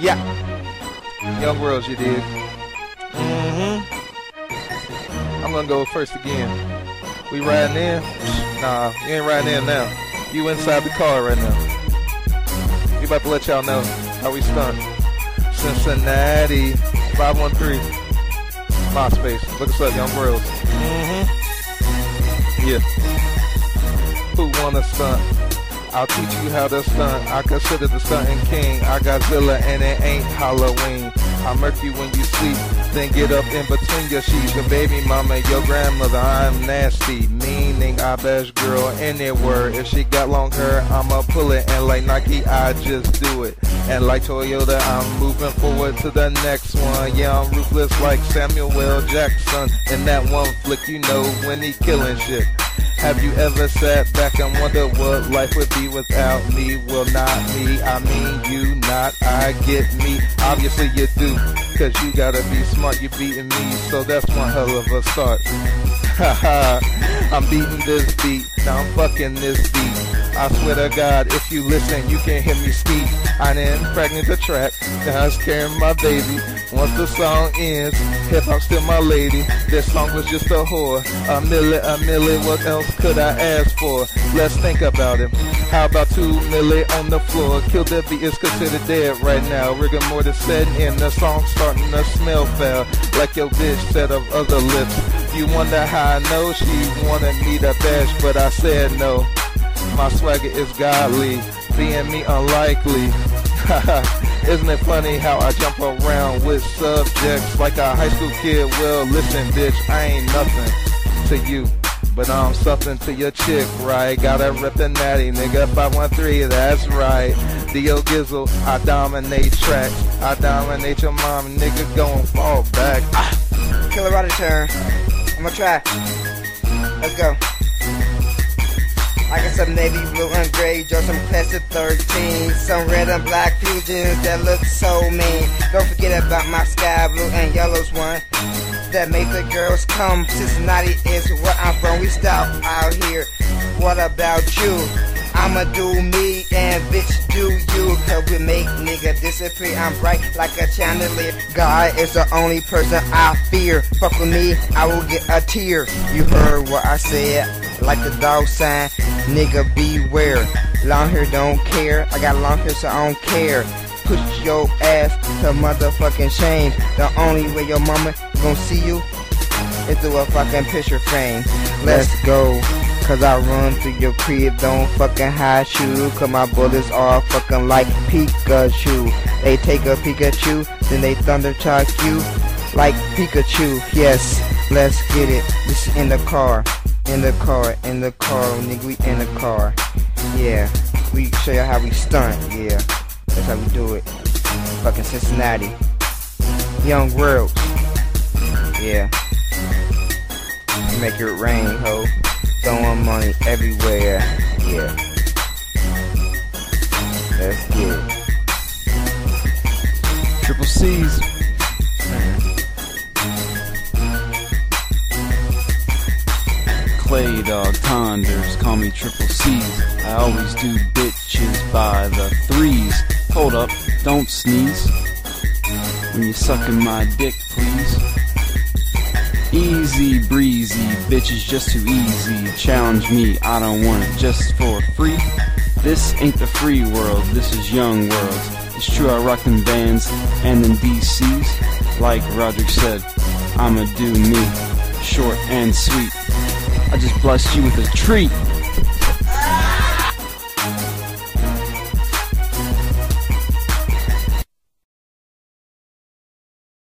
Yeah. Young Worlds, you did. Mm-hmm. I'm gonna go first again. We riding in? Nah, you ain't riding in now. You inside the car right now. We about to let y'all know how we stunt. Cincinnati, 513. MySpace. Look us up, Young Worlds. Mm-hmm. Yeah. Who wanna stunt? I'll teach you how to stunt. I consider the stunting king. I got Zilla and it ain't Halloween. I murk you when you sleep, then get up in between your sheets. Your baby mama, your grandmother, I'm nasty. Meaning I best girl anywhere. If she got long hair, I'ma pull it. And like Nike, I just do it. And like Toyota, I'm moving forward to the next one. Yeah, I'm ruthless like Samuel L. Jackson. In that one flick, you know when he killing shit. Have you ever sat back and wondered what life would be without me? Well, not me, I mean you, not I get me. Obviously you do, cause you gotta be smart, You're beating me, so that's one hell of a start. Haha, I'm beating this beat, now I'm fucking this beat. I swear to God, if you listen, you can hear me speak. I done pregnant the track, now I'm carrying my baby. Once the song ends, hip hop still my lady. This song was just a whore. A milli, a milli, what else could I ask for? Let's think about it. How about two milli on the floor? Kill the beat is considered dead right now. Rigor mortis setting in, the song starting to smell foul. Like your bitch said of other lips. You wonder how I know she wanted me to bash, but I said no. My swagger is godly, being me unlikely. Isn't it funny how I jump around with subjects like a high school kid? Well, listen, bitch, I ain't nothing to you. But I'm something to your chick, right? Gotta rep the natty, nigga. 513, that's right. Dio Gizzle, I dominate tracks. I dominate your mom, nigga. Gon' fall back. Killer Rider turn. I'm gonna try. Let's go. Some navy blue and gray, just some classic 13. Some red and black fusions that look so mean. Don't forget about my sky blue and yellows one. That make the girls come. Cincinnati is where I'm from. We stop out here. What about you? I'ma do me and bitch do you Cause we make nigga disappear I'm bright like a chandelier God is the only person I fear Fuck with me, I will get a tear You heard what I said Like the dog sign Nigga beware Long hair don't care I got long hair so I don't care Push your ass to motherfucking shame The only way your mama gonna see you Is through a fucking picture frame Let's go Cause I run through your crib, don't fucking hide shoe. Cause my bullets are fucking like Pikachu. They take a Pikachu, then they Thunder Shock you like Pikachu. Yes, let's get it. This is in the car, in the car, in the car, nigga. We in the car. Yeah, we show you how we stunt. Yeah, that's how we do it. Fucking Cincinnati, Young World. Yeah, make it rain, ho throwing money everywhere. Yeah. Get it. Triple C's. Clay dog tonders, call me triple C's. I always do bitches by the threes. Hold up, don't sneeze. When you sucking my dick, please. Easy breezy, bitches just too easy. Challenge me, I don't want it just for free. This ain't the free world, this is young world. It's true, I rock them bands and them DCs. Like Roderick said, I'ma do me, short and sweet. I just blessed you with a treat.